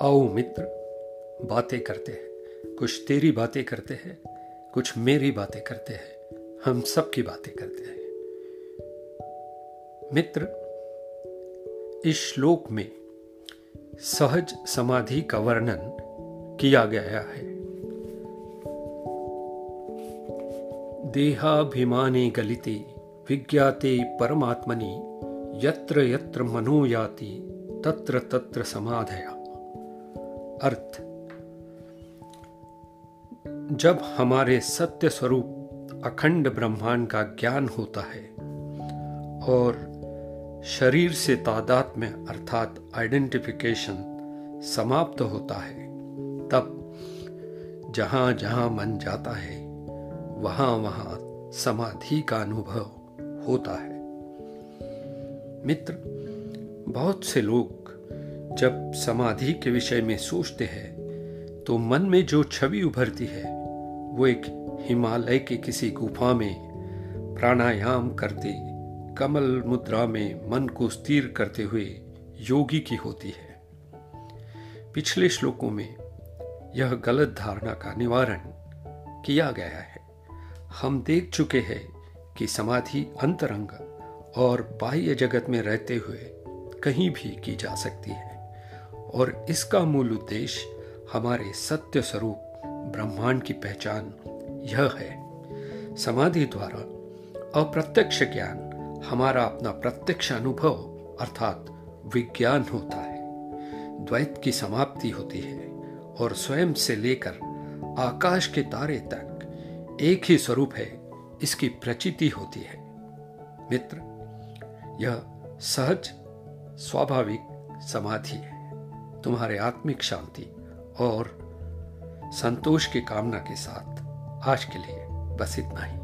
आओ मित्र, बातें करते हैं। कुछ तेरी बातें करते हैं, कुछ मेरी बातें करते हैं। हम सब की बातें करते हैं। मित्र, इस श्लोक में सहज समाधि का वर्णन किया गया है। देहाभिमाने गलिते विज्ञाते परमात्मनि यत्र यत्र मनो याति तत्र तत्र समाधया। अर्थ। जब हमारे सत्य स्वरूप अखंड ब्रह्मांड का ज्ञान होता है और शरीर से तादाद में अर्थात आइडेंटिफिकेशन समाप्त होता है, तब जहाँ जहाँ मन जाता है वहाँ वहाँ समाधि का अनुभव होता है। मित्र, बहुत से लोग जब समाधि के विषय में सोचते हैं तो मन में जो छवि उभरती है, वो एक हिमालय के किसी गुफा में प्राणायाम करते, कमल मुद्रा में मन को स्थिर करते हुए योगी की होती है। पिछले श्लोकों में यह गलत धारणा का निवारण किया गया है। हम देख चुके हैं कि समाधि अंतरंग और बाह्य जगत में रहते हुए कहीं भी की जा सकती है। और इसका मूल उद्देश्य हमारे सत्य स्वरूप, ब्रह्मांड की पहचान यह है। समाधि द्वारा अप्रत्यक्ष ज्ञान हमारा अपना प्रत्यक्ष अनुभव अर्थात विज्ञान होता है। द्वैत की समाप्ति होती है और स्वयं से लेकर आकाश के तारे तक एक ही स्वरूप है, इसकी प्रचिति होती है। मित्र, यह सहज, स्वाभाविक समाधि है। तुम्हारे आत्मिक शांति और संतोष की कामना के साथ आज के लिए बस इतना ही।